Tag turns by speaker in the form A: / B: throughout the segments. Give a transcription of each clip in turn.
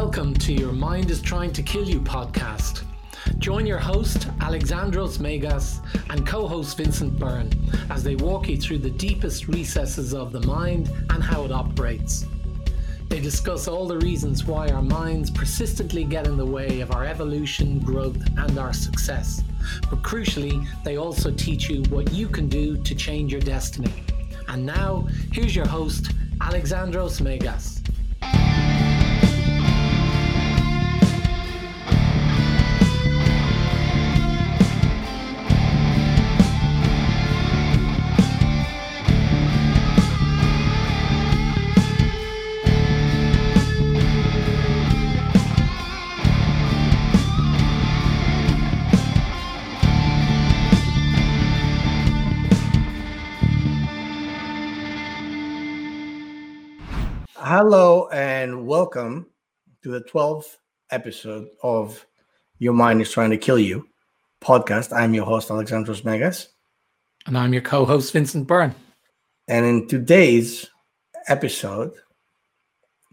A: Welcome to Your Mind is Trying to Kill You podcast. Join your host, Alexandros Megas, and co host Vincent Byrne as they walk you through the deepest recesses of the mind and how it operates. They discuss all the reasons why our minds persistently get in the way of our evolution, growth, and our success. But crucially, they also teach you what you can do to change your destiny. And now, here's your host, Alexandros Megas.
B: To the 12th episode of Your Mind is Trying to Kill You podcast. I'm your host, Alexandros Megas.
A: And I'm your co host, Vincent Byrne.
B: And in today's episode,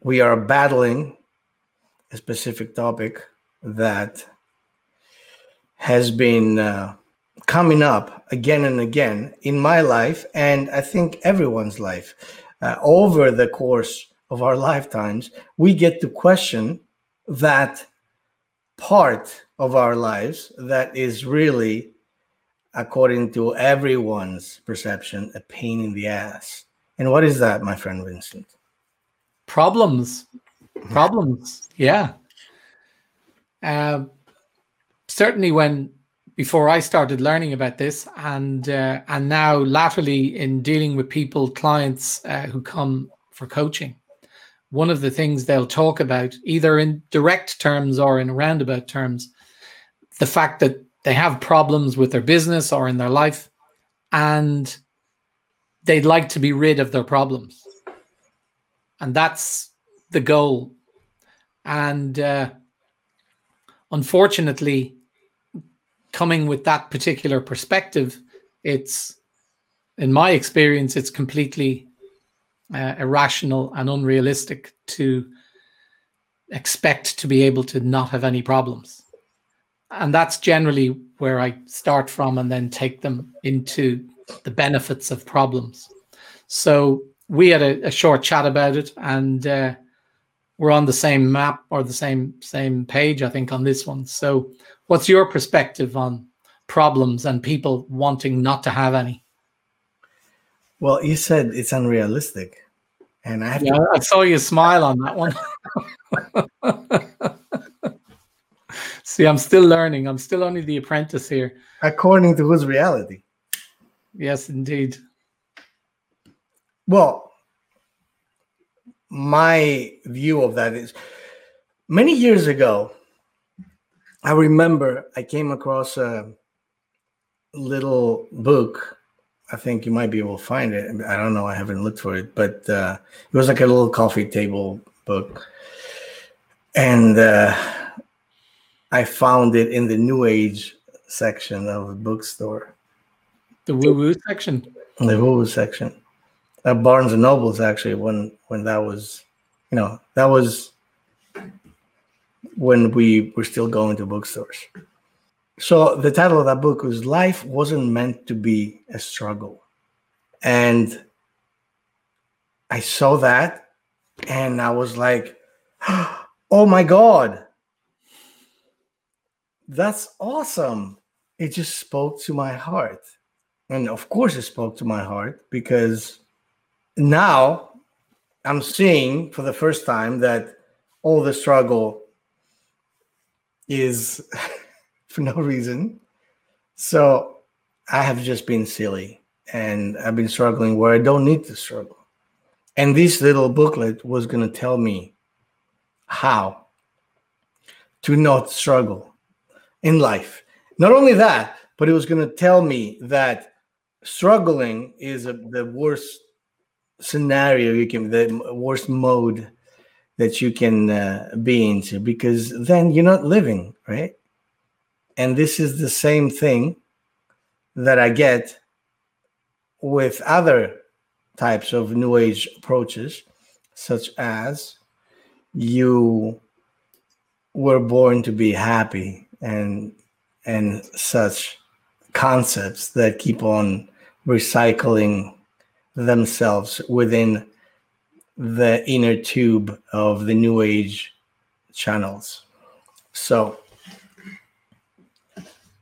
B: we are battling a specific topic that has been uh, coming up again and again in my life, and I think everyone's life. Uh, over the course of our lifetimes, we get to question that part of our lives that is really, according to everyone's perception, a pain in the ass. And what is that, my friend Vincent?
A: Problems. Problems. Yeah. Uh, certainly, when before I started learning about this, and uh, and now latterly in dealing with people, clients uh, who come for coaching, one of the things they'll talk about, either in direct terms or in roundabout terms, the fact that they have problems with their business or in their life, and they'd like to be rid of their problems. And that's the goal. And uh, unfortunately, coming with that particular perspective, it's, in my experience, it's completely uh, irrational and unrealistic to expect to be able to not have any problems. And that's generally where I start from and then take them into the benefits of problems. So we had a, a short chat about it and uh, we're on the same map or the same same page, I think, on this one. So what's your perspective on problems and people wanting not to have any?
B: Well, you said it's unrealistic. And I
A: yeah,
B: to-
A: I saw you smile on that one. See, I'm still learning. I'm still only the apprentice here.
B: according to whose reality?
A: Yes, indeed.
B: Well, my view of that is many years ago, I remember I came across a little book. I think you might be able to find it. I don't know. I haven't looked for it, but uh, it was like a little coffee table book. And uh, I found it in the New Age section of a bookstore,
A: The woo woo section.
B: The woo woo section. At Barnes and Nobles, actually, when when that was, you know, that was when we were still going to bookstores. So the title of that book was Life Wasn't Meant to Be a Struggle. And I saw that and I was like, oh my God, that's awesome. It just spoke to my heart. And of course, it spoke to my heart because now I'm seeing for the first time that all the struggle is for no reason. So I have just been silly and I've been struggling where I don't need to struggle. And this little booklet was going to tell me how to not struggle in life. Not only that, but it was going to tell me that struggling is a, the worst scenario you can, the worst mode that you can uh, be into because then you're not living, right? And this is the same thing that I get with other types of new age approaches, such as you we're born to be happy and and such concepts that keep on recycling themselves within the inner tube of the new age channels. So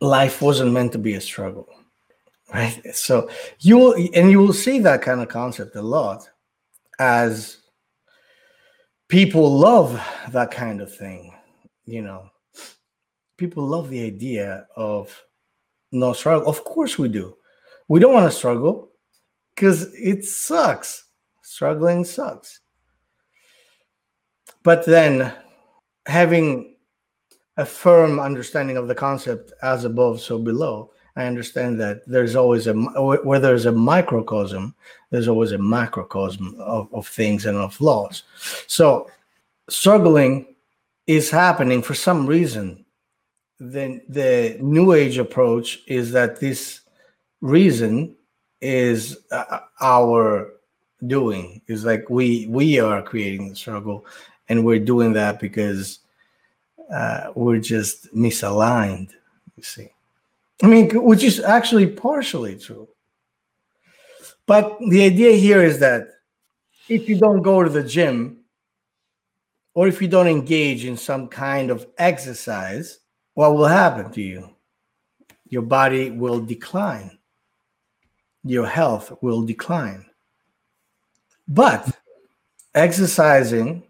B: life wasn't meant to be a struggle right? So you will and you will see that kind of concept a lot as people love that kind of thing you know? People love the idea of no struggle. Of course we do. We don't want to struggle because it sucks. Struggling sucks. But then having a firm understanding of the concept as above so below I understand that there's always a where there's a microcosm, there's always a macrocosm of, of things and of laws. So struggling is happening for some reason. Then the new age approach is that this reason is uh, our doing. Is like we we are creating the struggle, and we're doing that because uh, we're just misaligned. You see. I mean, which is actually partially true. But the idea here is that if you don't go to the gym or if you don't engage in some kind of exercise, what will happen to you? Your body will decline, your health will decline. But exercising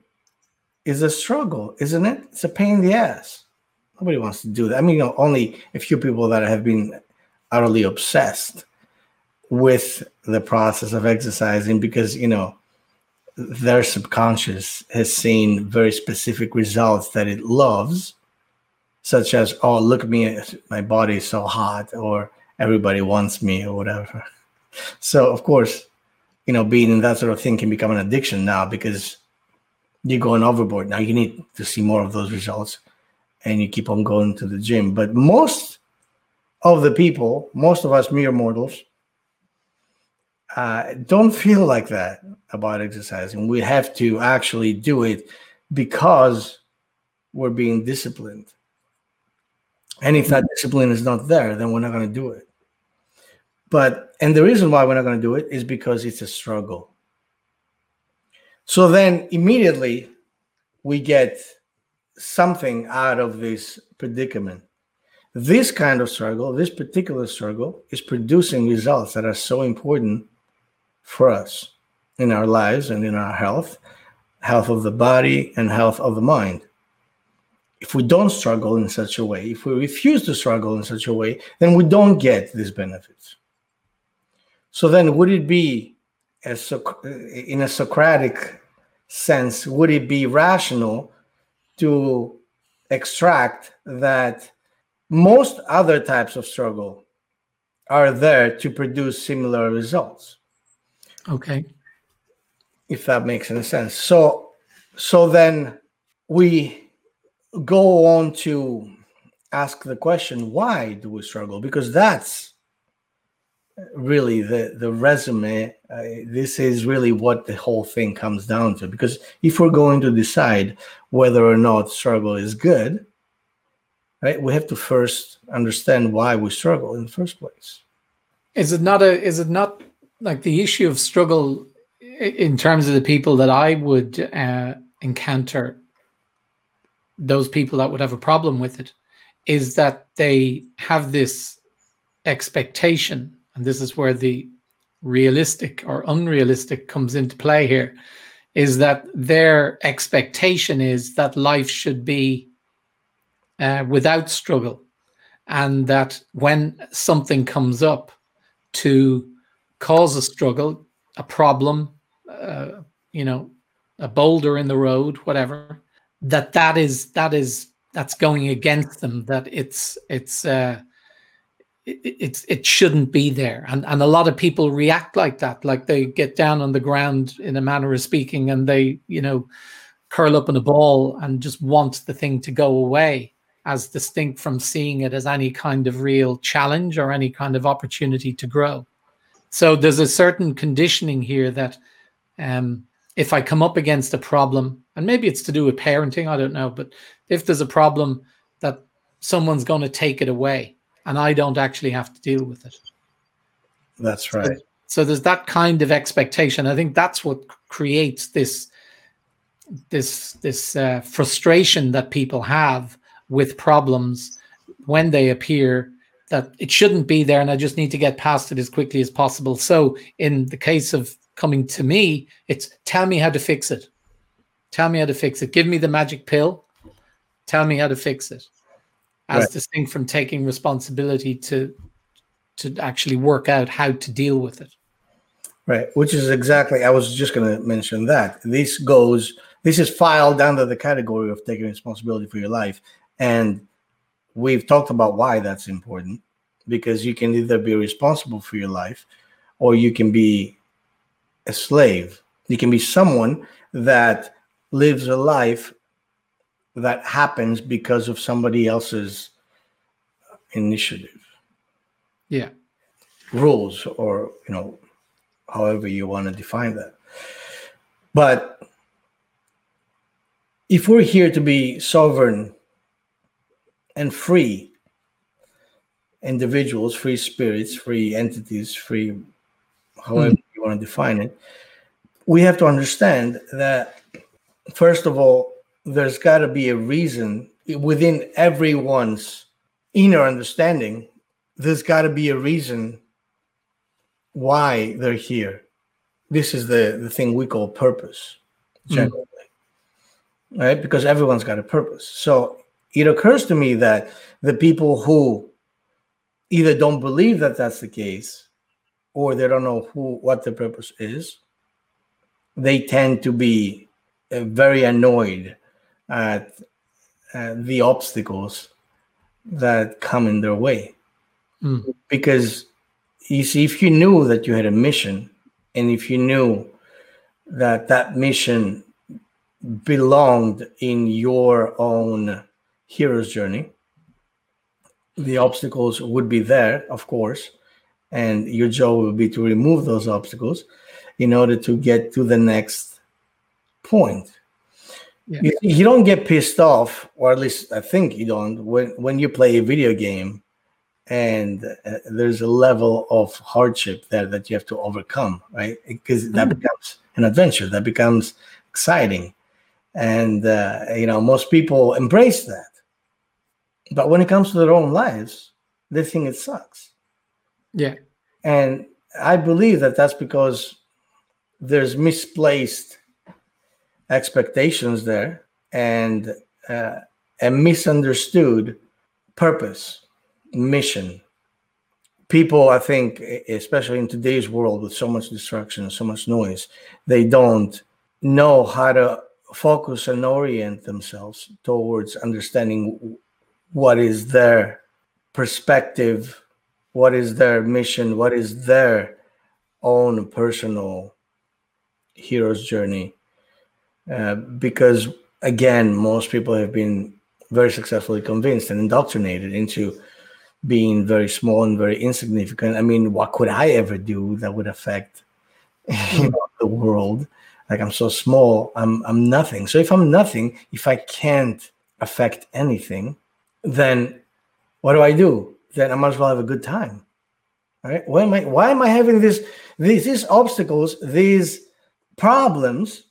B: is a struggle, isn't it? It's a pain in the ass. Nobody wants to do that. I mean, you know, only a few people that have been utterly obsessed with the process of exercising because, you know, their subconscious has seen very specific results that it loves, such as, oh, look at me, my body is so hot, or everybody wants me, or whatever. So, of course, you know, being in that sort of thing can become an addiction now because you're going overboard. Now you need to see more of those results and you keep on going to the gym. But most of the people, most of us mere mortals, uh, don't feel like that about exercising. We have to actually do it because we're being disciplined. And if that discipline is not there, then we're not going to do it. But, and the reason why we're not going to do it is because it's a struggle. So then immediately we get something out of this predicament. This kind of struggle, this particular struggle, is producing results that are so important for us in our lives and in our health, health of the body and health of the mind. If we don't struggle in such a way, if we refuse to struggle in such a way, then we don't get these benefits. So then, would it be, as in a Socratic sense, would it be rational to extract that most other types of struggle are there to produce similar results.
A: Okay.
B: If that makes any sense. So so then we go on to ask the question why do we struggle because that's really the the resume uh, this is really what the whole thing comes down to. Because if we're going to decide whether or not struggle is good right we have to first understand why we struggle in the first place.
A: Is it not a is it not like the issue of struggle in terms of the people that i would uh, encounter those people that would have a problem with it is that they have this expectation and this is where the realistic or unrealistic comes into play here, is that their expectation is that life should be uh, without struggle, and that when something comes up to cause a struggle, a problem, uh, you know, a boulder in the road, whatever, that that is that is that's going against them. That it's it's uh, it, it, shouldn't be there. And, and a lot of people react like that, like they get down on the ground in a manner of speaking and they, you know, curl up in a ball and just want the thing to go away as distinct from seeing it as any kind of real challenge or any kind of opportunity to grow. So there's a certain conditioning here that um, if I come up against a problem, and maybe it's to do with parenting, I don't know, but if there's a problem that someone's going to take it away and I don't actually have to deal with it.
B: That's right.
A: So, so there's that kind of expectation. I think that's what creates this this this uh, frustration that people have with problems when they appear that it shouldn't be there and I just need to get past it as quickly as possible. So in the case of coming to me, it's tell me how to fix it. Tell me how to fix it. Give me the magic pill. Tell me how to fix it. As right. distinct from taking responsibility to to actually work out how to deal with it.
B: Right, which is exactly I was just going to mention that. This goes this is filed under the category of taking responsibility for your life and we've talked about why that's important because you can either be responsible for your life or you can be a slave. You can be someone that lives a life that happens because of somebody else's initiative.
A: Yeah.
B: Rules or, you know, however you want to define that. But if we're here to be sovereign and free individuals, free spirits, free entities, free however mm. you want to define it, we have to understand that, first of all, there's got to be a reason within everyone's inner understanding, there's got to be a reason why they're here. This is the, the thing we call purpose, hmm. generally. Mm. Right? Because everyone's got a purpose. So it occurs to me that the people who either don't believe that that's the case or they don't know who what the purpose is they tend to be uh, very annoyed at uh, the obstacles that come in their way mm. because you see if you knew that you had a mission and if you knew that that mission belonged in your own hero's journey. The obstacles would be there, of course, and your job would be to remove those obstacles in order to get to the next point. Yeah. You, you don't get pissed off, or at least I think you don't, when, when you play a video game and uh, there's a level of hardship there that you have to overcome, right? Because that mm. becomes an adventure, that becomes exciting. And, uh, you know, most people embrace that. But when it comes to their own lives, they think it sucks.
A: Yeah.
B: And I believe that that's because there's misplaced expectations there and uh, a misunderstood purpose, mission. People, I think, especially in today's world with so much distraction and so much noise, they don't know how to focus and orient themselves towards understanding what is their perspective, what is their mission, what is their own personal hero's journey. Uh, because again, most people have been very successfully convinced and indoctrinated into being very small and very insignificant. I mean, what could I ever do that would affect you know, the world? Like I'm so small, I'm I'm nothing. So if I'm nothing, if I can't affect anything, then what do I do? Then I might as well have a good time. Right? Why am I why am I having this these, these obstacles, these problems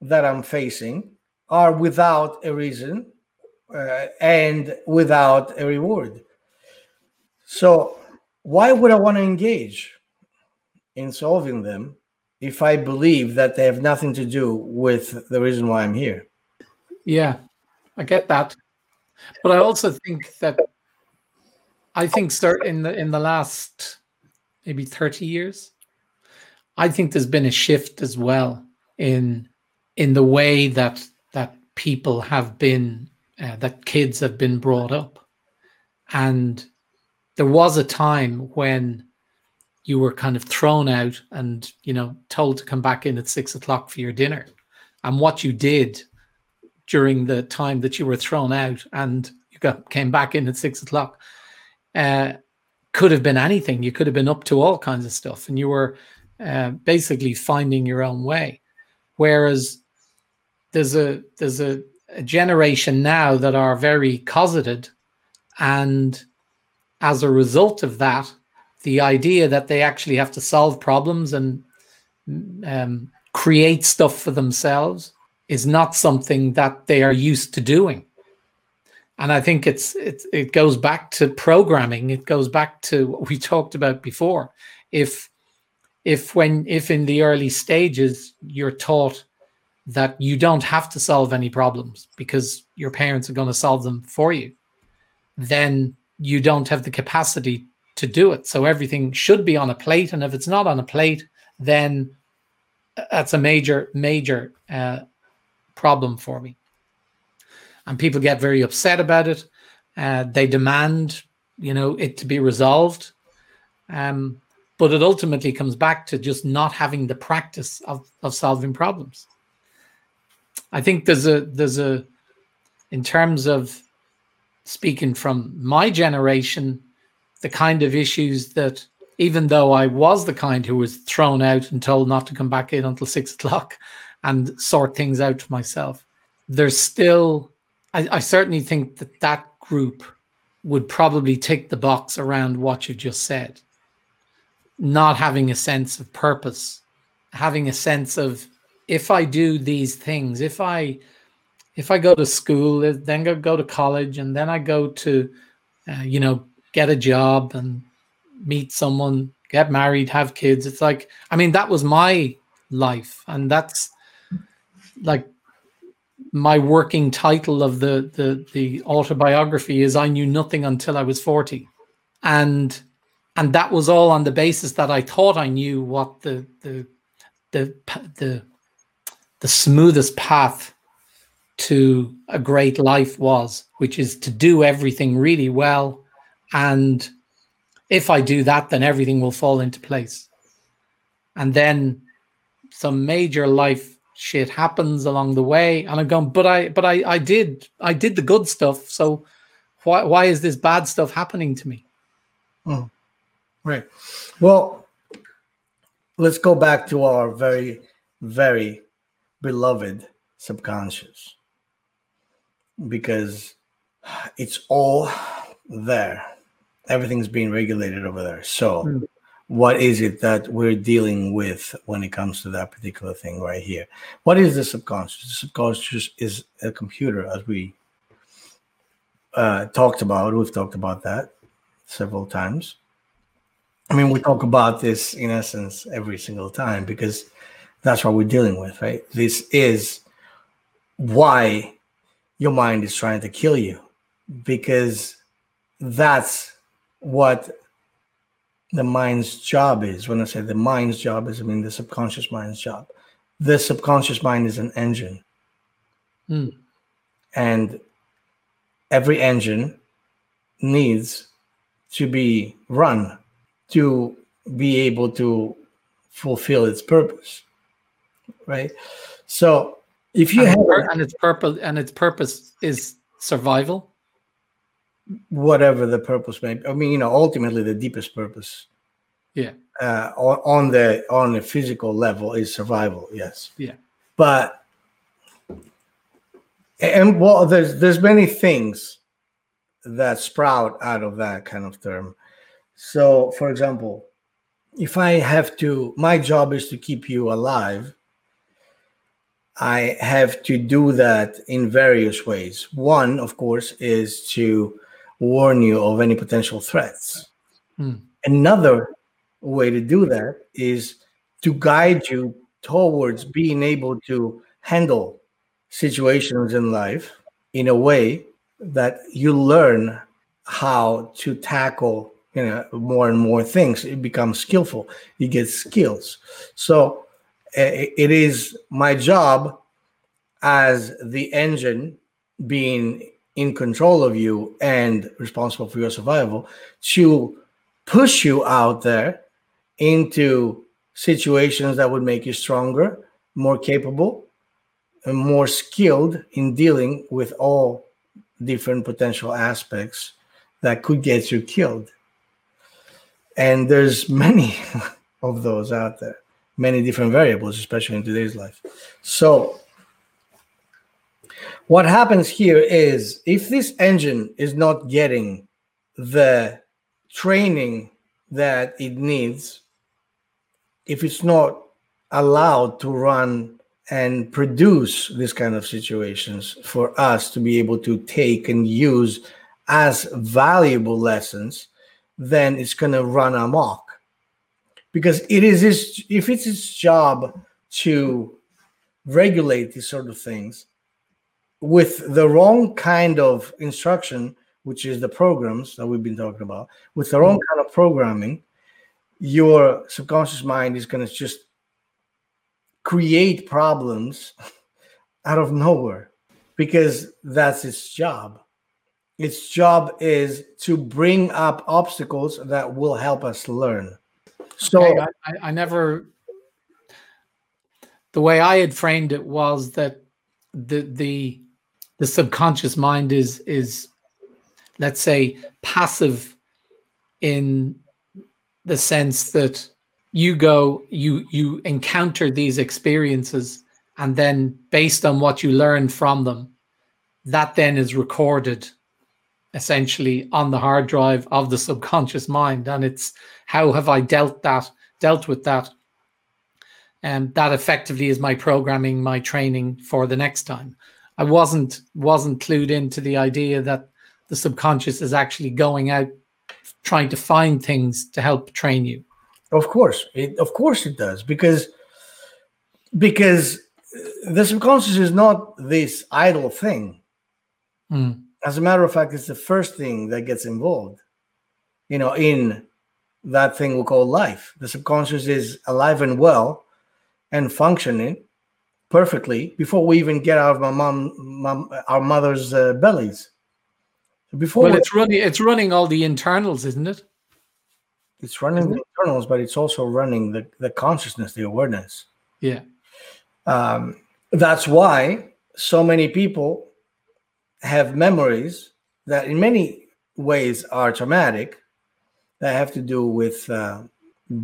B: that I'm facing are without a reason uh, and without a reward. So why would I want to engage in solving them if I believe that they have nothing to do with the reason why I'm here?
A: Yeah, I get that. But I also think that I think start in the in the last maybe 30 years, I think there's been a shift as well in in the way that that people have been uh, that kids have been brought up. And there was a time when you were kind of thrown out and you know told to come back in at six o'clock for your dinner and what you did during the time that you were thrown out and you got came back in at six o'clock uh, could have been anything. You could have been up to all kinds of stuff, and you were uh, basically finding your own way. whereas there's a there's a, a generation now that are very cosseted and as a result of that the idea that they actually have to solve problems and um, create stuff for themselves is not something that they are used to doing. And i think it's, it's it goes back to programming. It goes back to what we talked about before. If if when if in the early stages you're taught that you don't have to solve any problems because your parents are going to solve them for you then you don't have the capacity to do it so everything should be on a plate and if it's not on a plate then that's a major major uh, problem for me and people get very upset about it. Uh, they demand, you know, it to be resolved. Um, but it ultimately comes back to just not having the practice of, of solving problems. I think there's a there's a in terms of speaking from my generation, the kind of issues that even though I was the kind who was thrown out and told not to come back in until six o'clock and sort things out myself, there's still I, I certainly think that that group would probably tick the box around what you just said. Not having a sense of purpose, having a sense of if I do these things, if I if I go to school, then go go to college, and then I go to, uh, you know, get a job and meet someone, get married, have kids. It's like I mean that was my life, and that's like my working title of the, the the autobiography is I knew nothing until I was 40. And and that was all on the basis that I thought I knew what the the the the, the smoothest path to a great life was, which is to do everything really well. And if I do that, then everything will fall into place. And then some major life shit happens along the way and i'm going but i but i i did i did the good stuff so why why is this bad stuff happening to me
B: oh, right well let's go back to our very very beloved subconscious because it's all there everything's being regulated over there so mm what is it that we're dealing with when it comes to that particular thing right here? What is the subconscious? The subconscious is a computer, as we uh, talked about. We've talked about that several times. I mean, we talk about this in essence every single time because that's what we're dealing with, right? This is why your mind is trying to kill you because that's what the mind's job is. When I say the mind's job is, I mean the subconscious mind's job. The subconscious mind is an engine. Mm. And every engine needs to be run to be able to fulfill its purpose. Right? So if you
A: and
B: have
A: and its purpose and its purpose is survival
B: whatever the purpose may be. I mean, you know, ultimately the deepest purpose.
A: Yeah.
B: Uh, on, on the on the physical level is survival. Yes.
A: Yeah.
B: But and well, there's there's many things that sprout out of that kind of term. So, for example, if I have to, my job is to keep you alive. I have to do that in various ways. One, of course, is to warn you of any potential threats. Mm. Another way to do that is to guide you towards being able to handle situations in life in a way that you learn how to tackle you know more and more things it becomes skillful you get skills so Eh, it is my job as the engine being in control of you and responsible for your survival to push you out there into situations that would make you stronger, more capable, and more skilled in dealing with all different potential aspects that could get you killed. And there's many of those out there, many different variables, especially in today's life. So, what happens here is if this engine is not getting the training that it needs, if it's not allowed to run and produce this kind of situations for us to be able to take and use as valuable lessons, then it's going to run amok. Because it is his, if it's his job to regulate these sort of things with the wrong kind of instruction, which is the programs that we've been talking about, with the wrong kind of programming, your subconscious mind is going to just create problems out of nowhere because that's its job. Its job is to bring up obstacles that will help us learn. So
A: okay, I, I never. The way I had framed it was that the the the subconscious mind is is let's say passive in the sense that you go you you encounter these experiences and then based on what you learn from them that then is recorded essentially on the hard drive of the subconscious mind and it's how have i dealt that dealt with that? And that effectively is my programming my training for the next time. I wasn't wasn't clued into the idea that the subconscious is actually going out trying to find things to help train you.
B: Of course. It of course it does because because the subconscious is not this idle thing.
A: Mm.
B: As a matter of fact it's the first thing that gets involved you know in that thing we call life the subconscious is alive and well and functioning perfectly before we even get out of my mom, mom our mother's uh, bellies
A: before well, it's running. It's running all the internals, isn't it?
B: It's running isn't the internals, but it's also running the the consciousness, the awareness.
A: Yeah.
B: Um, that's why so many people have memories that, in many ways, are traumatic. That have to do with uh,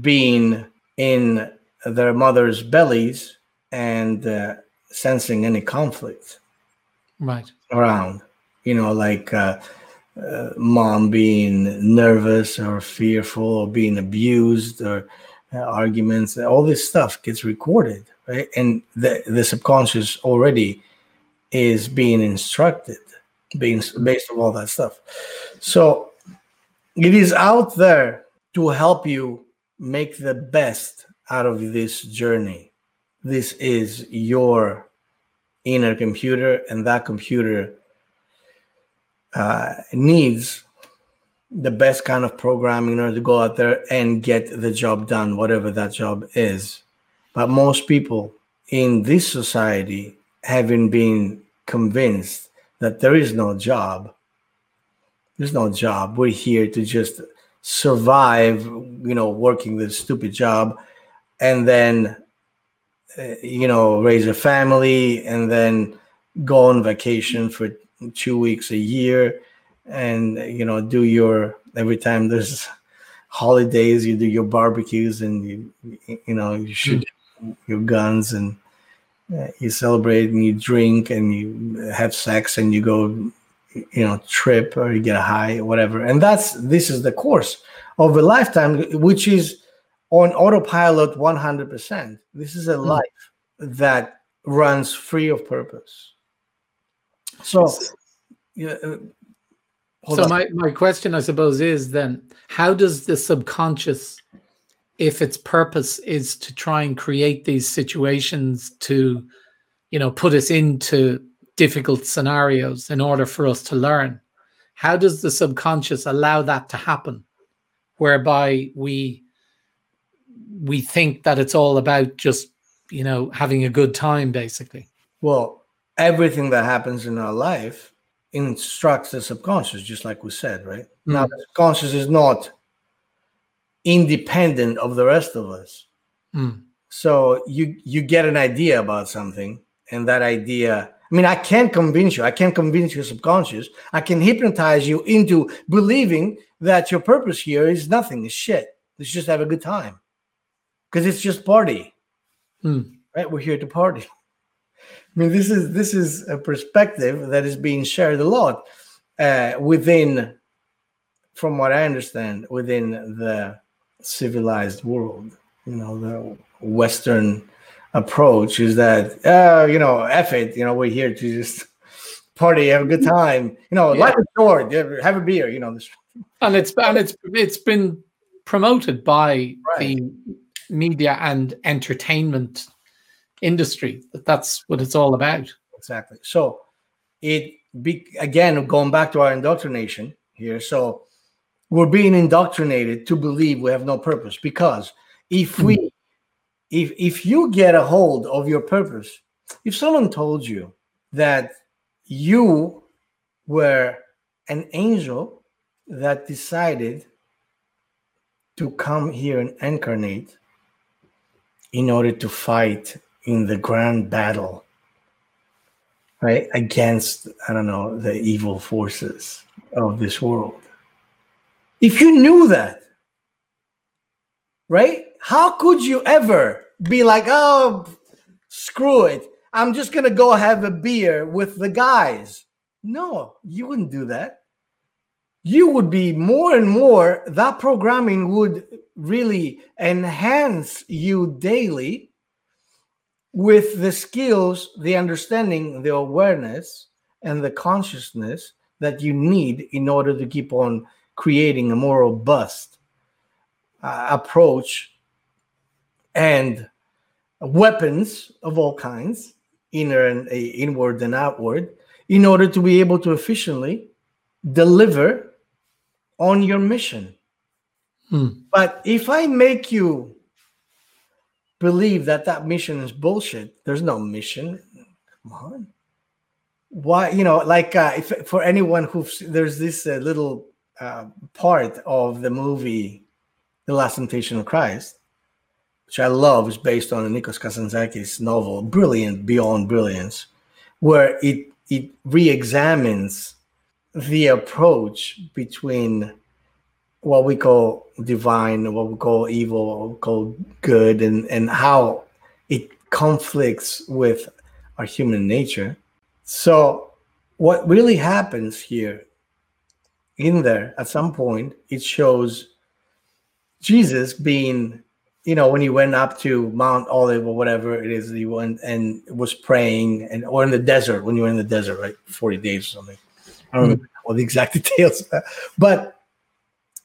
B: being in their mother's bellies and uh, sensing any conflict
A: right
B: around you know, like uh, uh, mom being nervous or fearful or being abused or uh, arguments, all this stuff gets recorded, right? And the, the subconscious already is being instructed being based on all that stuff. So it is out there to help you make the best out of this journey. This is your inner computer, and that computer uh, needs the best kind of programming in order to go out there and get the job done, whatever that job is. But most people in this society haven't been convinced that there is no job. There's no job. We're here to just survive, you know, working this stupid job and then, uh, you know, raise a family and then go on vacation for two weeks a year and you know do your every time there's holidays you do your barbecues and you you know you shoot mm. your guns and you celebrate and you drink and you have sex and you go you know trip or you get a high or whatever and that's this is the course of a lifetime which is on autopilot 100% this is a mm. life that runs free of purpose so, yeah. Uh,
A: so my, my question, I suppose, is then how does the subconscious, if its purpose is to try and create these situations to, you know, put us into difficult scenarios in order for us to learn, how does the subconscious allow that to happen, whereby we we think that it's all about just you know having a good time, basically?
B: Well, everything that happens in our life instructs the subconscious, just like we said, right? Mm. Now, the subconscious is not independent of the rest of us.
A: Mm.
B: So you you get an idea about something, and that idea. I mean, I can't convince you. I can't convince your subconscious. I can hypnotize you into believing that your purpose here is nothing, is shit. Let's just have a good time, because it's just party.
A: Hmm.
B: Right? We're here to party. I mean, this is this is a perspective that is being shared a lot uh, within, from what I understand, within the civilized world. You know, the Western approach is that, uh, you know, F it, you know, we're here to just party, have a good time. You know,
A: Yeah.
B: life is short, have a beer, you know. This,
A: and it's and it's it's been promoted by
B: Right.
A: the media and entertainment industry that that's what it's all about
B: exactly. So it be again going back to our indoctrination here. So we're being indoctrinated to believe we have no purpose. Because if hmm. we if if you get a hold of your purpose, if someone told you that you were an angel that decided to come here and incarnate in order to fight in the grand battle right against i don't know the evil forces of this world if you knew that right? How could you ever be like oh screw it. I'm just gonna go have a beer with the guys. No you wouldn't do that. You would be more and more that programming would really enhance you daily with the skills the understanding the awareness and the consciousness that you need in order to keep on creating a more robust uh, approach and weapons of all kinds inner and uh, inward and outward in order to be able to efficiently deliver on your mission.
A: Hmm.
B: but if i make you believe that that mission is bullshit there's no mission. Come on. Why you know like uh, if for anyone who there's this uh, little uh, part of the movie the last temptation of christ which i love is based on nikos kazantzakis novel brilliant beyond brilliance where it it re-examines the approach between what we call divine, what we call evil, what we call good, and, and how it conflicts with our human nature. So, what really happens here in there at some point, it shows Jesus being, you know, when he went up to Mount Olive or whatever it is, he went and was praying, and or in the desert when you were in the desert, right, forty days or something. I don't remember mm-hmm. all the exact details, but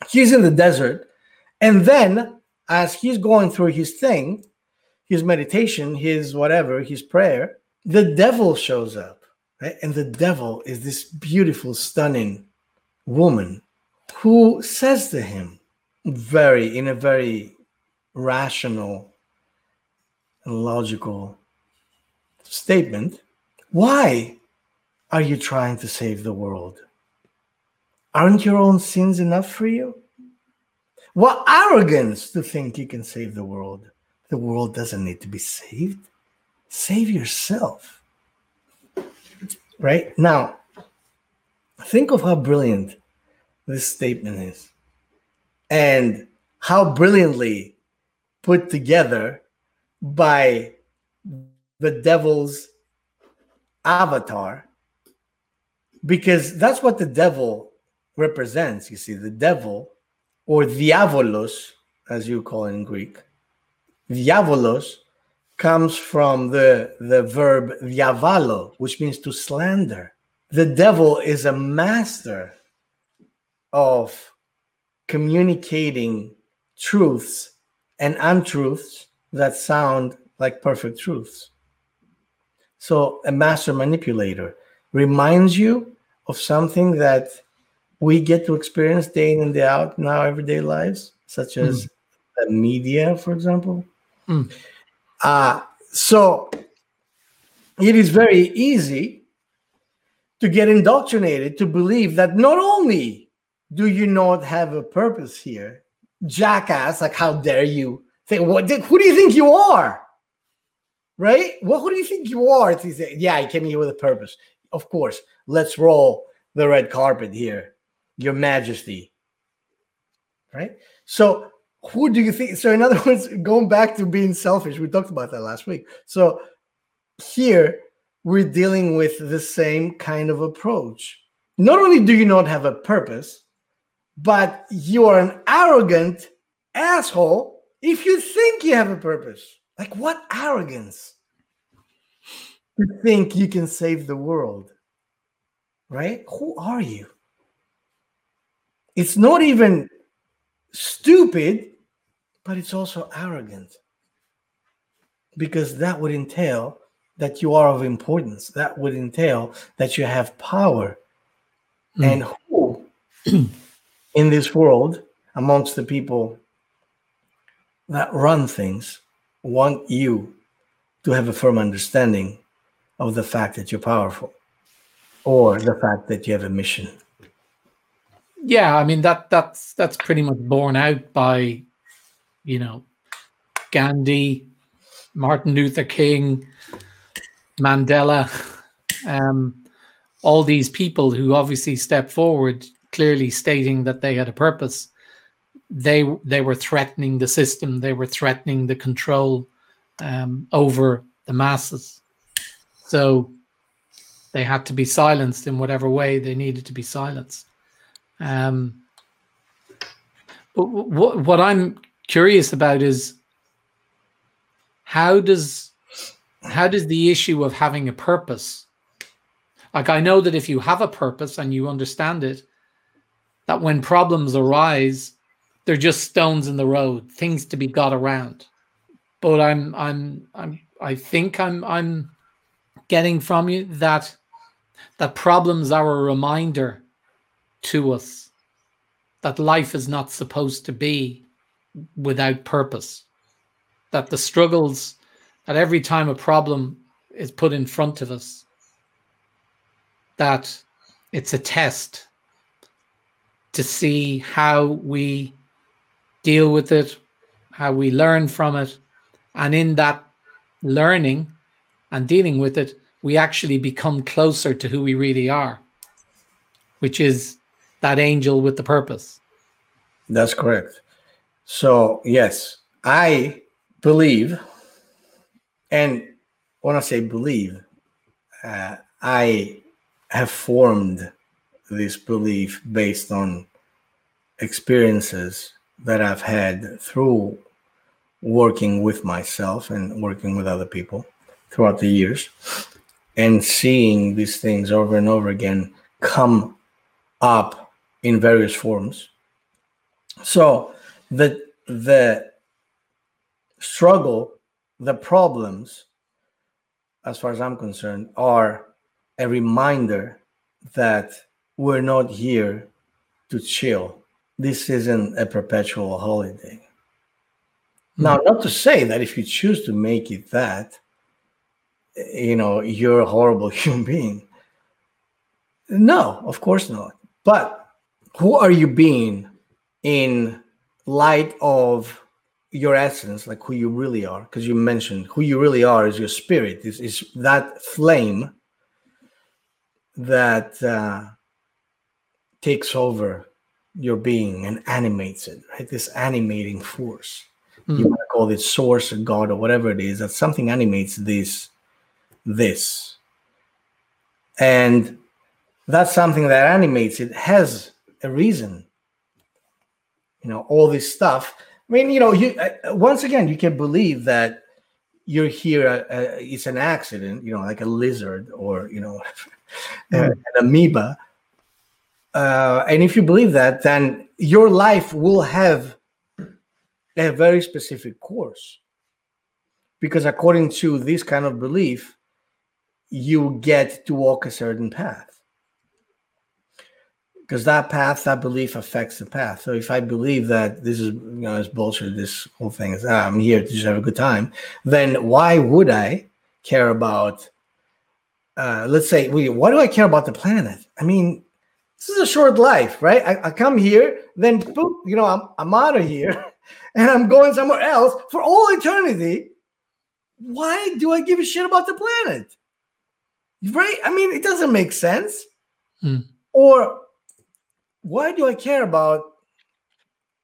B: he's in the desert, and then as he's going through his thing, his meditation, his whatever, his prayer, the devil shows up, right? And the devil is this beautiful, stunning woman who says to him, very in a very rational and logical statement, why are you trying to save the world? Aren't your own sins enough for you? What arrogance to think you can save the world. The world doesn't need to be saved. Save yourself. Right? Now, think of how brilliant this statement is and how brilliantly put together by the devil's avatar because that's what the devil represents you see the devil or diabolos as you call it in greek. Diabolos comes from the the verb diavalo which means to slander the devil is a master of communicating truths and untruths that sound like perfect truths so a master manipulator reminds you of something that we get to experience day in and day out in our everyday lives, such as mm. the media, for example.
A: Mm.
B: Uh, so it is very easy to get indoctrinated to believe that not only do you not have a purpose here, jackass, like how dare you think, what who do you think you are? Right? Well, who do you think you are? Say, yeah, I came here with a purpose. Of course, let's roll the red carpet here, Your Majesty. Right? So who do you think? So, in other words, going back to being selfish, we talked about that last week. So, here we're dealing with the same kind of approach. Not only do you not have a purpose, but you are an arrogant asshole if you think you have a purpose. Like, what arrogance to think you can save the world, right? Who are you? It's not even stupid, but it's also arrogant because that would entail that you are of importance. That would entail that you have power. Mm. And who in this world, amongst the people that run things, want you to have a firm understanding of the fact that you're powerful or the fact that you have a mission?
A: Yeah, I mean that that's that's pretty much borne out by, you know, Gandhi, Martin Luther King, Mandela, um, all these people who obviously stepped forward, clearly stating that they had a purpose. They they were threatening the system. They were threatening the control um, over the masses. So they had to be silenced in whatever way they needed to be silenced. Um, but what what I'm curious about is how does how does the issue of having a purpose like i know that if you have a purpose and you understand it that when problems arise they're just stones in the road things to be got around. But i'm i'm i'm i think i'm i'm getting from you that that problems are a reminder to us that life is not supposed to be without purpose that the struggles that every time a problem is put in front of us that it's a test to see how we deal with it how we learn from it. And in that learning and dealing with it we actually become closer to who we really are which is that angel with the purpose.
B: That's correct. So yes i believe and when I say believe, uh, I have formed this belief based on experiences that I've had through working with myself and working with other people throughout the years and seeing these things over and over again come up in various forms. So the the struggle, the problems, as far as I'm concerned, are a reminder that we're not here to chill. This isn't a perpetual holiday. Mm-hmm. Now, not to say that if you choose to make it that, you know, you're a horrible human being. No, of course not. But who are you being in light of your essence, like who you really are, because you mentioned who you really are is your spirit, is, is that flame that uh, takes over your being and animates it, right? This animating force. Mm-hmm. You want to call it source or God or whatever it is, that something animates this, this. And that's something that animates it has a reason. You know, all this stuff I mean, you know, you once again, you can believe that you're here. Uh, uh, it's an accident, you know, like a lizard or you know, mm. an amoeba. Uh, and if you believe that, then your life will have a very specific course, because according to this kind of belief, you get to walk a certain path because that path, that belief affects the path. So if I believe that this is, you know, it's bullshit, this whole thing is, ah, I'm here to just have a good time, then why would I care about, uh, let's say, why do I care about the planet? I mean, this is a short life, right? I, I come here, then boop, you know, I'm, I'm out of here and I'm going somewhere else for all eternity. Why do I give a shit about the planet? Right? I mean, it doesn't make sense. Hmm. Or why do I care about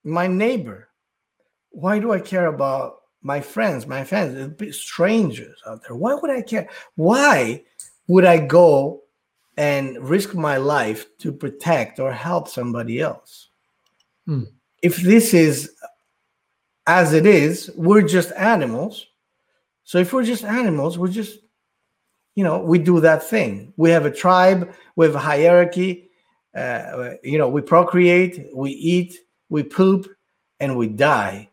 B: my neighbor? why do I care about my friends, my fans, strangers out there? Why would I care? Why would I go and risk my life to protect or help somebody else? Hmm. If this is as it is, we're just animals. So if we're just animals, we're just, you know, we do that thing. We have a tribe, we have a hierarchy. Uh, you know, we procreate, we eat, we poop, and we die.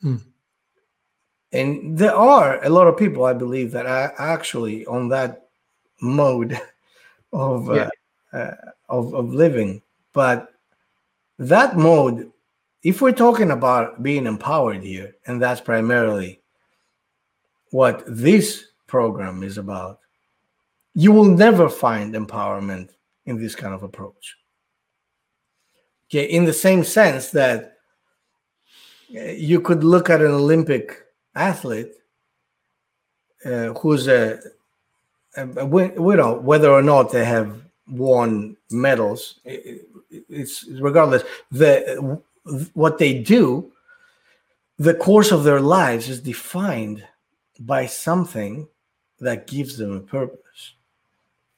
B: Hmm. And there are a lot of people, I believe, that are actually on that mode of uh, uh, of, of living. But that mode, if we're talking about being empowered here, and that's primarily what this program is about, you will never find empowerment in this kind of approach. Okay, in the same sense that uh, you could look at an Olympic athlete uh, who's a, a, a, whether or not they have won medals it's regardless the what they do the course of their lives is defined by something that gives them a purpose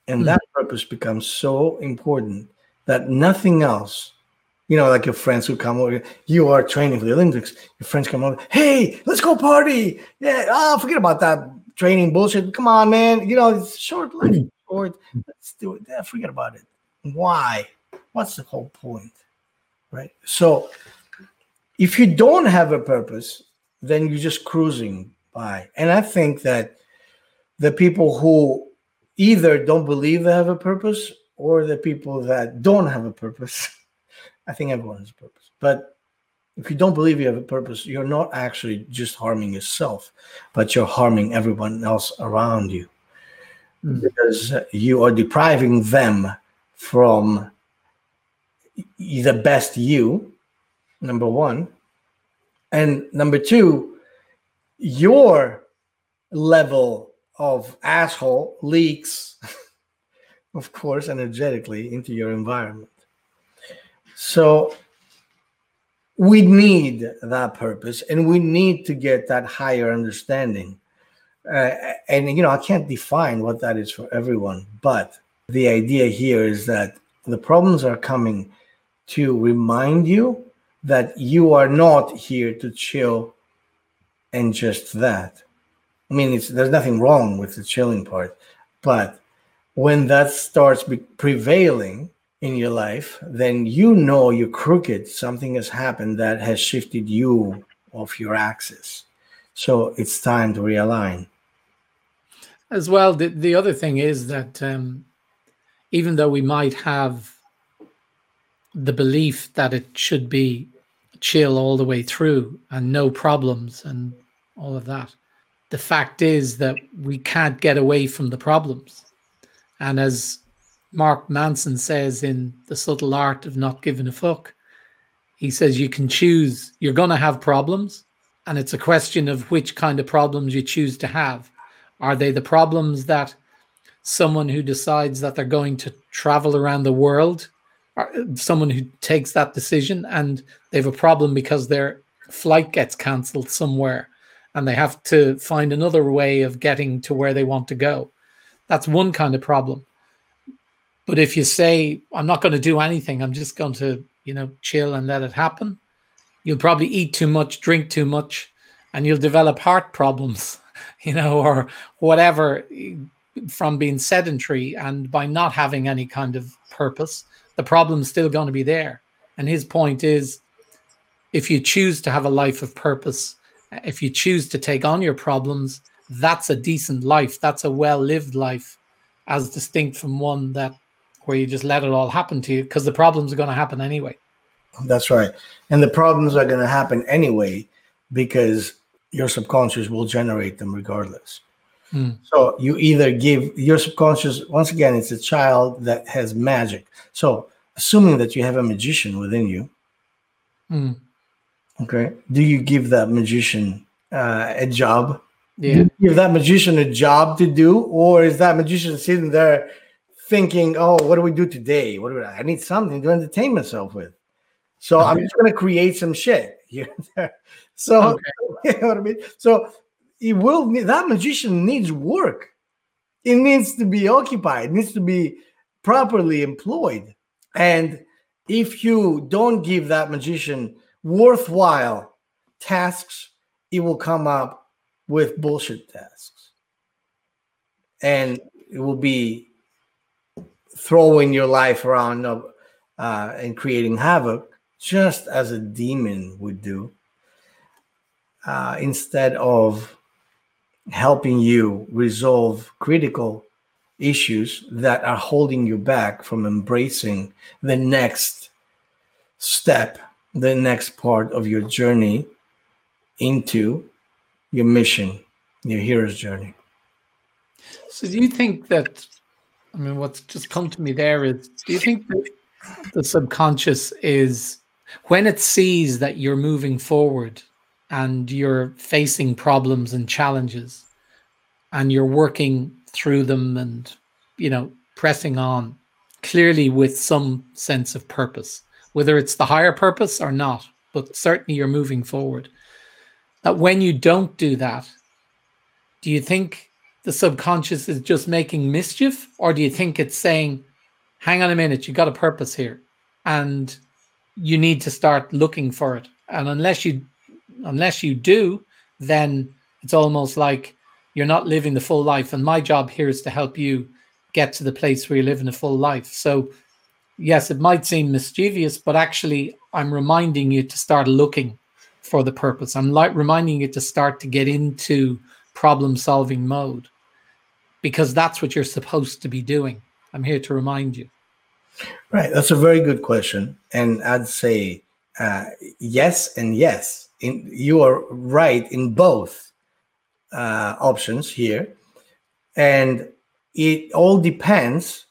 B: and mm-hmm. that purpose becomes so important that nothing else you know, like your friends who come over, you are training for the Olympics. Your friends come over, hey, let's go party. Yeah, oh, forget about that training bullshit. Come on, man. You know, it's short life, mm. short. Let's do it. Yeah, forget about it. Why? What's the whole point? Right. So, if you don't have a purpose, then you're just cruising by. And I think that the people who either don't believe they have a purpose or the people that don't have a purpose I think everyone has a purpose. But if you don't believe you have a purpose, you're not actually just harming yourself, but you're harming everyone else around you mm. because you are depriving them from the best you, number one. And number two, your level of asshole leaks, of course, energetically into your environment. So we need that purpose and we need to get that higher understanding. Uh, and, you know, I can't define what that is for everyone, but the idea here is that the problems are coming to remind you that you are not here to chill and just that. I mean, it's, there's nothing wrong with the chilling part, but when that starts prevailing, in your life, then you know you're crooked. Something has happened that has shifted you off your axis. So it's time to realign.
A: As well, the, the other thing is that um, even though we might have the belief that it should be chill all the way through and no problems and all of that, the fact is that we can't get away from the problems. And as Mark Manson says in The Subtle Art of Not Giving a Fuck. He says you can choose, you're going to have problems, and it's a question of which kind of problems you choose to have. Are they the problems that someone who decides that they're going to travel around the world, or someone who takes that decision and they have a problem because their flight gets cancelled somewhere and they have to find another way of getting to where they want to go? That's one kind of problem but if you say, I'm not going to do anything, I'm just going to, you know, chill and let it happen, you'll probably eat too much, drink too much, and you'll develop heart problems, you know, or whatever from being sedentary and by not having any kind of purpose, the problem's still going to be there. And his point is if you choose to have a life of purpose, if you choose to take on your problems, that's a decent life. That's a well lived life, as distinct from one that where you just let it all happen to you because the problems are going to happen anyway.
B: That's right. And the problems are going to happen anyway because your subconscious will generate them regardless. Mm. So you either give your subconscious, once again, it's a child that has magic. So assuming that you have a magician within you, mm. Okay, do you give that magician uh, a job? Yeah. give that magician a job to do, or is that magician sitting there thinking, oh, what do we do today? What do I, I need something to entertain myself with? So I'm just going to create some shit. here. So okay. you know what I mean. So it will that magician needs work. It needs to be occupied. It needs to be properly employed. And if you don't give that magician worthwhile tasks, it will come up with bullshit tasks. And it will be throwing your life around uh, and creating havoc just as a demon would do uh, instead of helping you resolve critical issues that are holding you back from embracing the next step, the next part of your journey into your mission, your hero's journey.
A: So, do you think that? I mean, what's just come to me there is do you think that the subconscious is when it sees that you're moving forward and you're facing problems and challenges and you're working through them and you know pressing on clearly with some sense of purpose whether it's the higher purpose or not but certainly you're moving forward that when you don't do that do you think the subconscious is just making mischief or do you think it's saying hang on a minute you got a purpose here and you need to start looking for it and unless you unless you do then it's almost like you're not living the full life. And my job here is to help you get to the place where you're living a full life. So, yes, it might seem mischievous, but actually, I'm reminding you to start looking for the purpose. I'm like reminding you to start to get into problem solving mode because that's what you're supposed to be doing. I'm here to remind you.
B: Right. That's a very good question. And I'd say uh, yes and yes. In, you are right in both uh, options here. And it all depends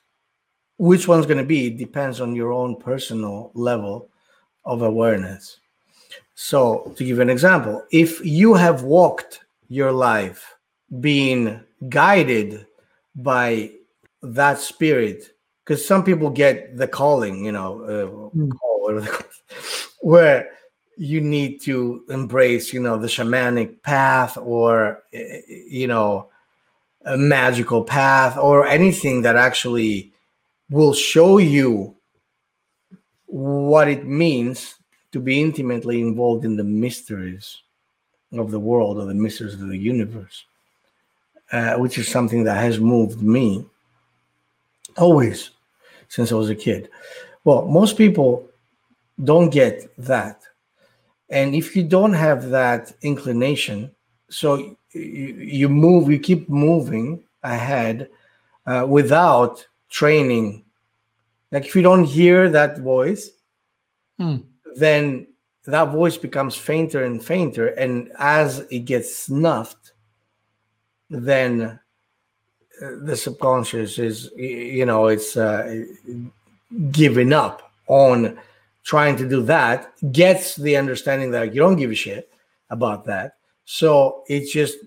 B: which one's going to be. Depends on your own personal level of awareness. So, to give an example, if you have walked your life being guided by that spirit, because some people get the calling, you know, uh, mm. call, where you need to embrace you know the shamanic path or you know a magical path or anything that actually will show you what it means to be intimately involved in the mysteries of the world or the mysteries of the universe uh, which is something that has moved me always since i was a kid. Well most people don't get that. And if you don't have that inclination, so you, you move, you keep moving ahead uh, without training. Like if you don't hear that voice, hmm. then that voice becomes fainter and fainter. And as it gets snuffed, then uh, the subconscious is, you know, it's uh, giving up on trying to do that gets the understanding that you don't give a shit about that. So it just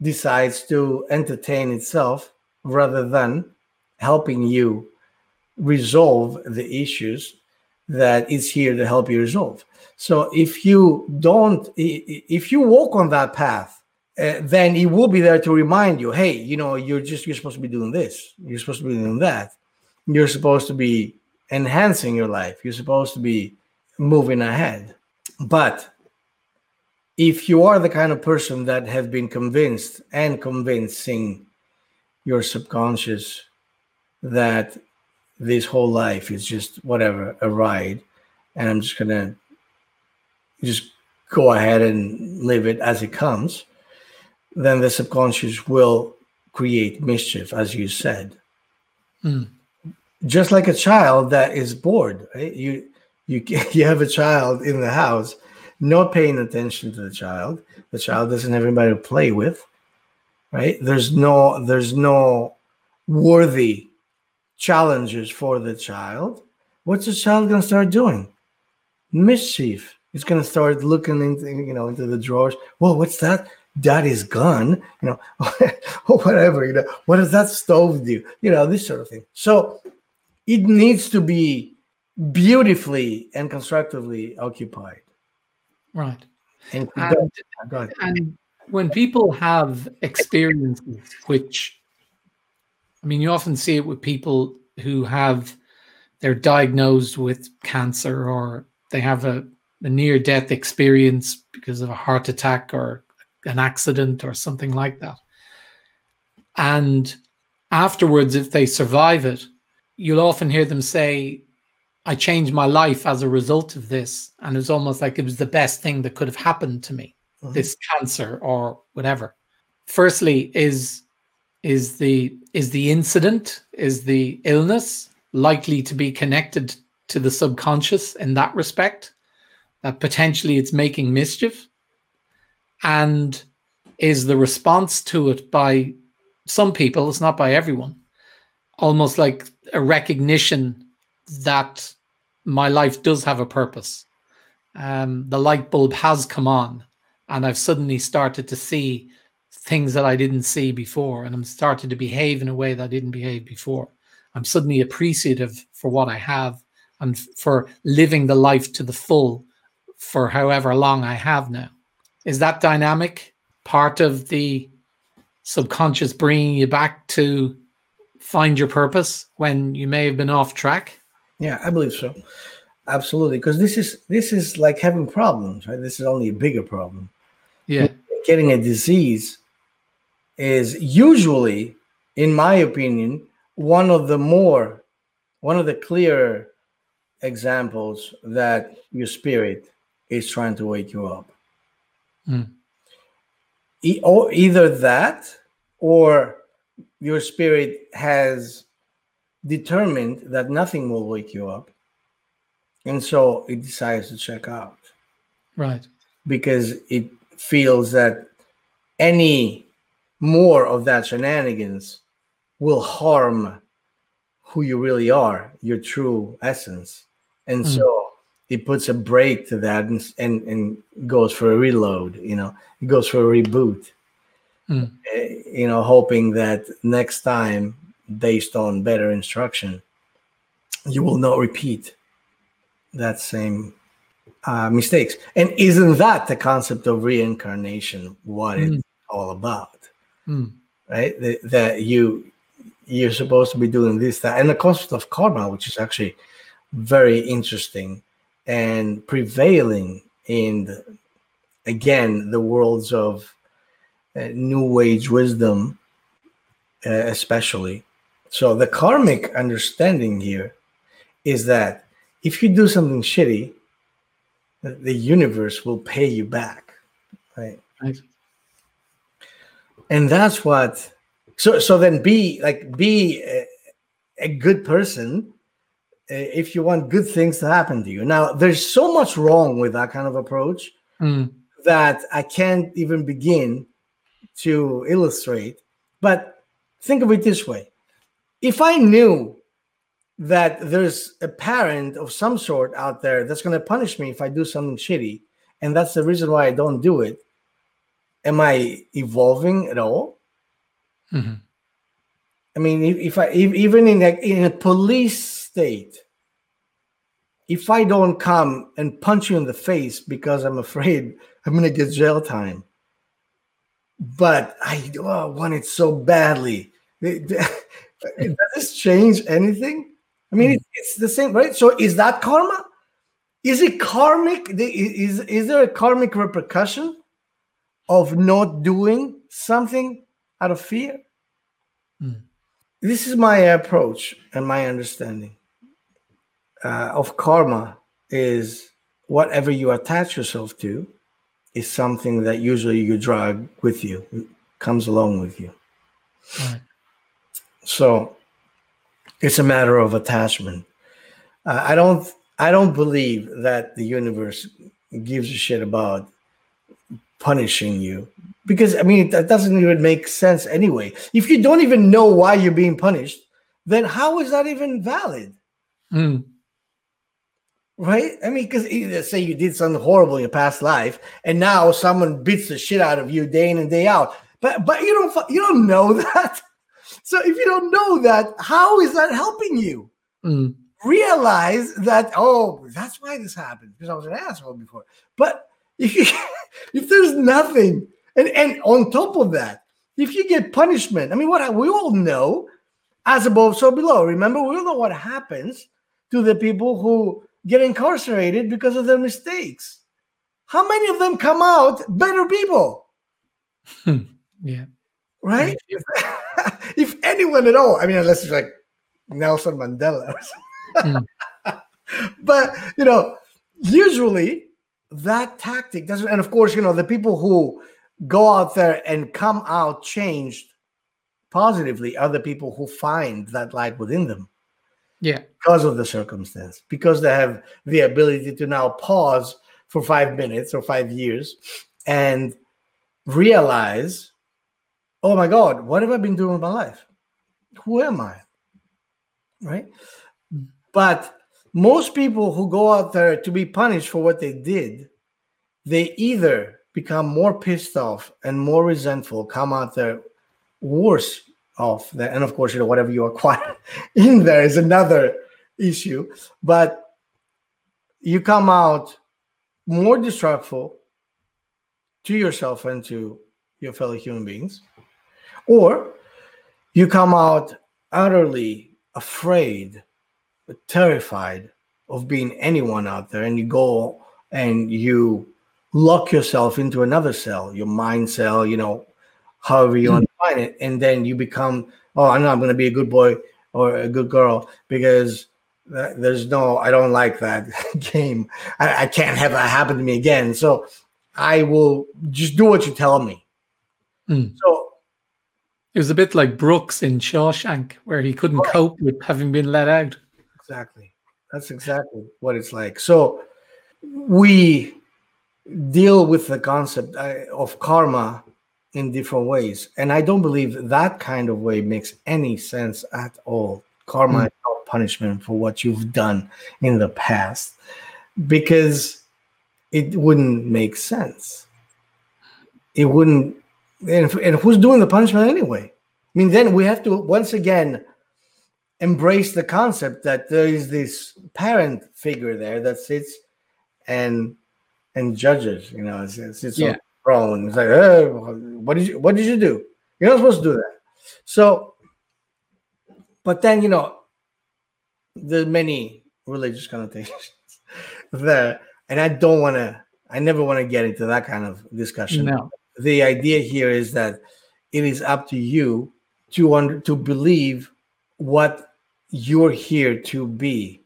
B: decides to entertain itself rather than helping you resolve the issues that is here to help you resolve. So if you don't, if you walk on that path, uh, then it will be there to remind you, hey, you know, you're just you're supposed to be doing this, you're supposed to be doing that, you're supposed to be enhancing your life. You're supposed to be moving ahead. But if you are the kind of person that have been convinced and convincing your subconscious that this whole life is just whatever a ride and i'm just gonna just go ahead and live it as it comes then the subconscious will create mischief as you said. Mm just like a child that is bored right? You you you have a child in the house not paying attention to the child. The child doesn't have anybody to play with right? There's no there's no worthy challenges for the child what's the child going to start doing? Mischief He's going to start looking into you know into the drawers. Whoa what's that? Daddy's gun you know or whatever you know what does that stove do? You know this sort of thing. So it needs to be beautifully and constructively occupied.
A: Right.
B: And, um, And,
A: and um, when people have experiences, which I mean, you often see it with people who have they're diagnosed with cancer or they have a, a near death experience because of a heart attack or an accident or something like that. And afterwards, if they survive it, you'll often hear them say, I changed my life as a result of this. And it's almost like it was the best thing that could have happened to me,
B: Mhm.
A: this cancer or whatever. Firstly, is is the is the incident, is the illness likely to be connected to the subconscious in that respect? That potentially it's making mischief? And is the response to it by some people, it's not by everyone, almost like a recognition that my life does have a purpose. Um, the light bulb has come on, and I've suddenly started to see things that I didn't see before, and I'm starting to behave in a way that I didn't behave before. I'm suddenly appreciative for what I have and for living the life to the full for however long I have now. Is that dynamic part of the subconscious bringing you back to find your purpose when you may have been off track?
B: Yeah, I believe so. Absolutely, because this is this is like having problems, right? This is only a bigger problem.
A: Yeah.
B: Getting a disease is usually, in my opinion, one of the more, one of the clearer examples that your spirit is trying to wake you up.
A: Mm.
B: E- or either that, or your spirit has determined that nothing will wake you up, and so it decides to check out
A: Right.
B: because it feels that any more of that shenanigans will harm who you really are, your true essence. And
A: Mm.
B: so it puts a break to that and, and, and goes for a reload, you know, it goes for a reboot,
A: Mm.
B: you know, hoping that next time, based on better instruction, you will not repeat that same uh, mistakes. And isn't that the concept of reincarnation? What
A: Mm.
B: it's all about,
A: Mm.
B: right? That, that you you're supposed to be doing this, that, and the concept of karma, which is actually very interesting and prevailing in the, again the worlds of uh, new age wisdom, uh, especially. So the karmic understanding here is that if you do something shitty, the- universe will pay you back, right?
A: Right.
B: And that's what. So so then be like be a, a good person uh, if you want good things to happen to you. Now there's so much wrong with that kind of approach
A: Mm.
B: that I can't even begin to illustrate. But think of it this way if I knew that there's a parent of some sort out there that's going to punish me if I do something shitty, and that's the reason why I don't do it, am I evolving at all?
A: Mhm.
B: I mean, if, if I if, even in a, in a police state, if I don't come and punch you in the face because I'm afraid I'm going to get jail time, but I oh, want it so badly, does this change anything? I mean, it's, it's the same, right? So is that karma? Is it karmic? Is is there a karmic repercussion of not doing something out of fear?
A: Mm.
B: This is my approach and my understanding uh, of karma is whatever you attach yourself to is something that usually you drag with you, comes along with you.
A: Right.
B: So it's a matter of attachment. Uh, I don't. I don't believe that the universe gives a shit about punishing you because I mean that doesn't even make sense anyway. If you don't even know why you're being punished, then how is that even valid?
A: Mm.
B: Right? I mean, because let's say you did something horrible in your past life, and now someone beats the shit out of you day in and day out, but but you don't you don't know that. So if you don't know that, how is that helping you?
A: Mm.
B: realize that oh that's why this happened because i was an asshole before but if there's nothing, and and on top of that, if you get punishment, I mean, what we all know, as above, so below. Remember, we all know what happens to the people who get incarcerated because of their mistakes. How many of them come out better people?
A: yeah.
B: Right? If, if anyone at all, I mean, unless it's like Nelson Mandela. Mm. but, you know, usually that tactic doesn't, and of course, you know, the people who go out there and come out changed positively are the people who find that light within them.
A: Yeah.
B: Because of the circumstance, because they have the ability to now pause for five minutes or five years and realize, oh my God, what have I been doing with my life? Who am I? Right. But most people who go out there to be punished for what they did, they either become more pissed off and more resentful, come out there worse off. That, and of course, you know, whatever you acquire in there is another issue. But you come out more distrustful to yourself and to your fellow human beings, or you come out utterly afraid, terrified of being anyone out there, and you go and you lock yourself into another cell, your mind cell, you know, however you want to define it, and then you become, oh, I'm not going to be a good boy or a good girl because there's no, I don't like that game. I, I can't have that happen to me again. So I will just do what you tell me.
A: Mm.
B: So
A: it was a bit like Brooks in Shawshank, where he couldn't cope with having been let out.
B: Exactly. That's exactly what it's like. So we deal with the concept uh, of karma in different ways. And I don't believe that kind of way makes any sense at all. Karma mm. is not punishment for what you've done in the past because it wouldn't make sense. It wouldn't. And, and who's doing the punishment anyway? I mean, then we have to once again embrace the concept that there is this parent figure there that sits and and judges. You know, it's, it's, yeah throne. It's like, hey, what did you what did you do? You're not supposed to do that. So, but then you know, there's many religious connotations there, and I don't want to. I never want to get into that kind of discussion.
A: No.
B: The idea here is that it is up to you to under, to believe what you're here to be.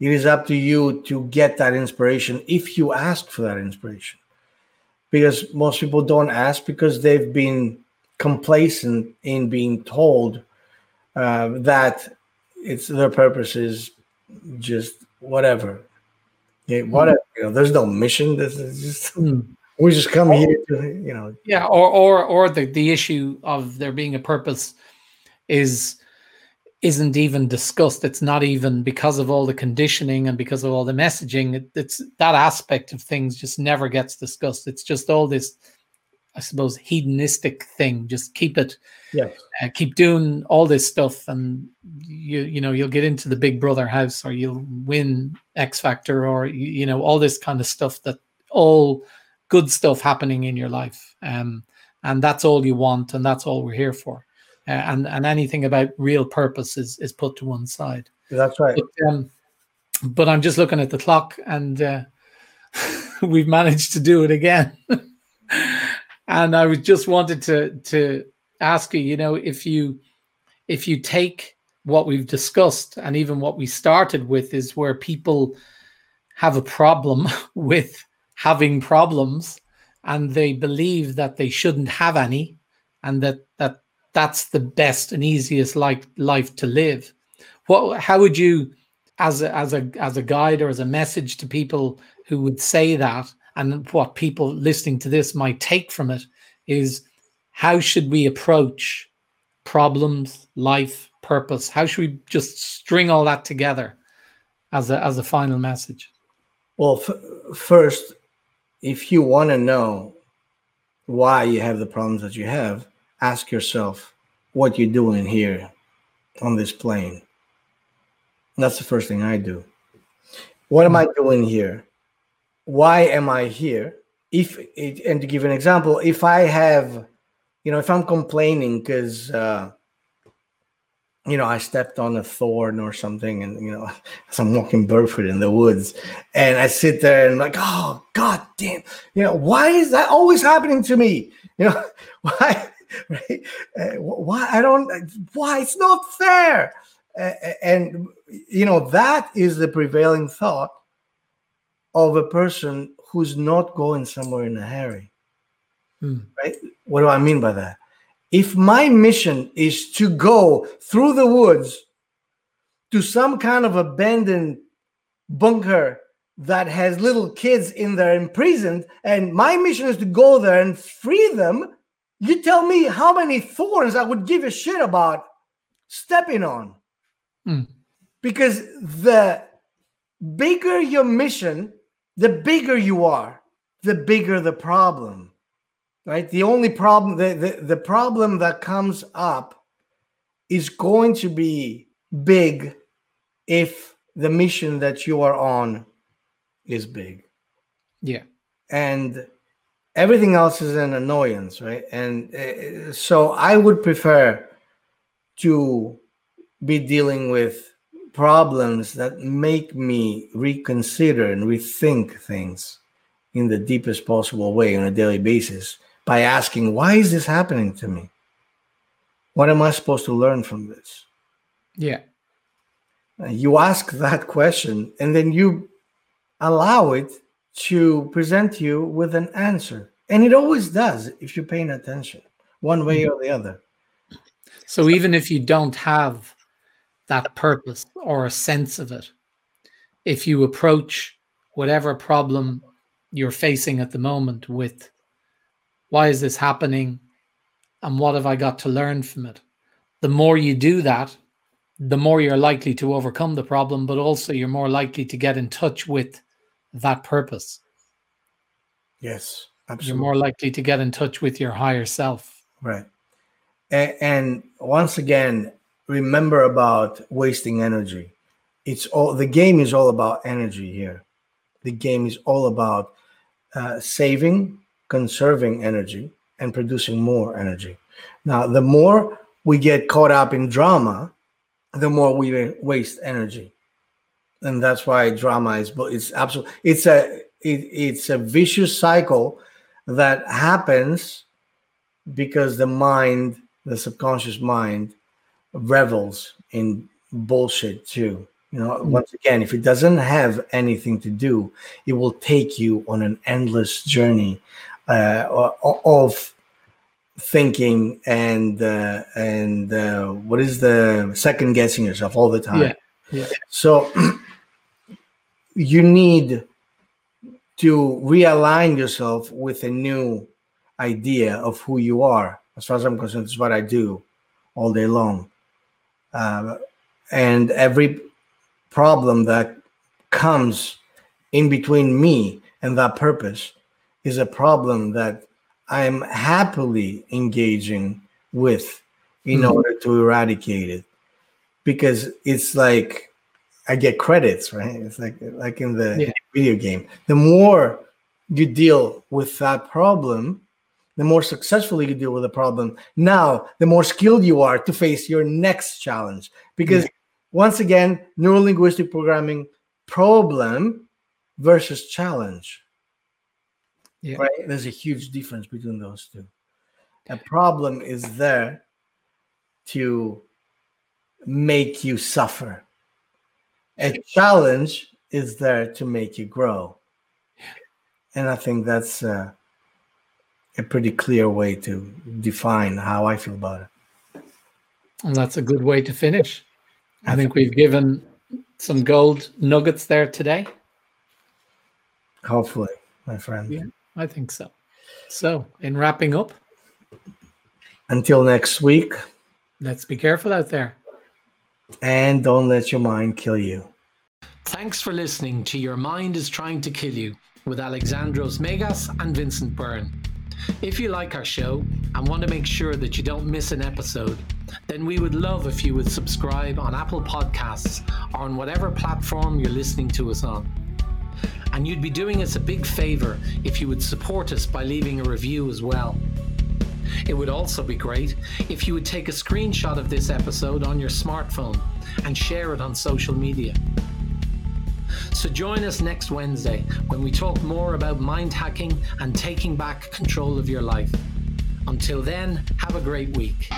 B: It is up to you to get that inspiration if you ask for that inspiration because most people don't ask because they've been complacent in being told uh, that it's their purpose is just whatever. Yeah, whatever. You know, there's no mission. This is just mm. we just come here to you know.
A: Yeah, or or or the the issue of there being a purpose is isn't even discussed. It's not even because of all the conditioning and because of all the messaging. It, it's that aspect of things just never gets discussed. It's just all this, I suppose, hedonistic thing. Just keep it,
B: yes.
A: Uh, keep doing all this stuff, and you you know you'll get into the Big Brother house, or you'll win X Factor, or you, you know all this kind of stuff. That all good stuff happening in your life, um, and that's all you want, and that's all we're here for uh, and and anything about real purpose is is put to one side.
B: That's right.
A: But, um, but I'm just looking at the clock, and uh, we've managed to do it again. and I was just wanted to to ask you, you know, if you if you take what we've discussed and even what we started with is where people have a problem with having problems and they believe that they shouldn't have any and that that that's the best and easiest life life to live. What how would you as a, as a as a guide or as a message to people who would say that and what people listening to this might take from it is how should we approach problems, life, purpose? How should we just string all that together as a as a final message?
B: Well, f- first, if you want to know why you have the problems that you have, ask yourself what you're doing here on this plane. That's the first thing I do. What am I doing here? Why am I here? if it, and to give an example, if I have, you know, if I'm complaining because uh, you know, I stepped on a thorn or something, and you know, as I'm walking barefoot in the woods, and I sit there and I'm like, oh god damn, you know, why is that always happening to me? You know, why, right? Uh, why I don't, why it's not fair, uh, and you know, that is the prevailing thought of a person who's not going somewhere in a hurry, hmm. right? What do I mean by that? if my mission is to go through the woods to some kind of abandoned bunker that has little kids in there imprisoned, and my mission is to go there and free them, you tell me how many thorns I would give a shit about stepping on. Mm. Because the bigger your mission, the bigger you are, the bigger the problem right? The only problem, the, the, the problem that comes up is going to be big if the mission that you are on is big.
A: Yeah.
B: And everything else is an annoyance, right? And uh, so I would prefer to be dealing with problems that make me reconsider and rethink things in the deepest possible way on a daily basis by asking, why is this happening to me? What am I supposed to learn from this?
A: Yeah.
B: You ask that question and then you allow it to present you with an answer. And it always does if you're paying attention, one way mm-hmm. or the other.
A: So even if you don't have that purpose or a sense of it, if you approach whatever problem you're facing at the moment with why is this happening? And what have I got to learn from it? The more you do that, the more you're likely to overcome the problem, but also you're more likely to get in touch with that purpose.
B: Yes, absolutely.
A: You're more likely to get in touch with your higher self.
B: Right. And, and once again, remember about wasting energy. It's all the game is all about energy here. The game is all about uh, saving conserving energy and producing more energy. Now, the more we get caught up in drama, the more we waste energy, and that's why drama is. But it's absolutely it's a it, it's a vicious cycle that happens because the mind, the subconscious mind, revels in bullshit too. You know, mm-hmm. once again, if it doesn't have anything to do, it will take you on an endless journey uh, of thinking and uh, and uh, what is the second guessing yourself all the time.
A: Yeah. yeah.
B: So you need to realign yourself with a new idea of who you are. As far as I'm concerned, it's what I do all day long. Uh, and every problem that comes in between me and that purpose is a problem that I'm happily engaging with in mm-hmm. order to eradicate it because it's like I get credits, right? It's like like in the yeah. video game. The more you deal with that problem, the more successfully you deal with the problem. Now, the more skilled you are to face your next challenge. Because yeah. once again, neuro linguistic programming problem versus challenge. Yeah. Right? There's a huge difference between those two. A problem is there to make you suffer. A challenge is there to make you grow. And I think that's uh, a pretty clear way to define how I feel about it.
A: And that's a good way to finish. I think we've given some gold nuggets there today.
B: Hopefully, my friend.
A: Yeah. I think so. So, in wrapping up,
B: until next week,
A: let's be careful out there.
B: And don't let your mind kill you.
A: Thanks for listening to Your Mind is Trying to Kill You with Alexandros Megas and Vincent Byrne. If you like our show and want to make sure that you don't miss an episode, then we would love if you would subscribe on Apple Podcasts or on whatever platform you're listening to us on. And you'd be doing us a big favor if you would support us by leaving a review as well. It would also be great if you would take a screenshot of this episode on your smartphone and share it on social media. So join us next Wednesday when we talk more about mind hacking and taking back control of your life. Until then, have a great week.